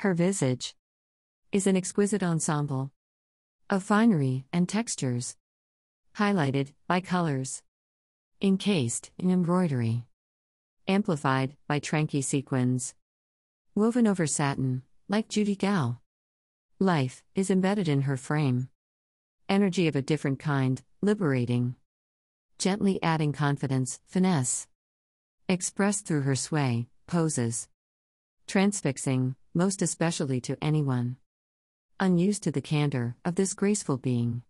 Her visage is an exquisite ensemble of finery and textures, highlighted by colors, encased in embroidery, amplified by tranky sequins, woven over satin, like Judy Gao. Life is embedded in her frame. Energy of a different kind, liberating. Gently adding confidence, finesse. Expressed through her sway, poses. Transfixing, most especially to anyone unused to the candor of this graceful being.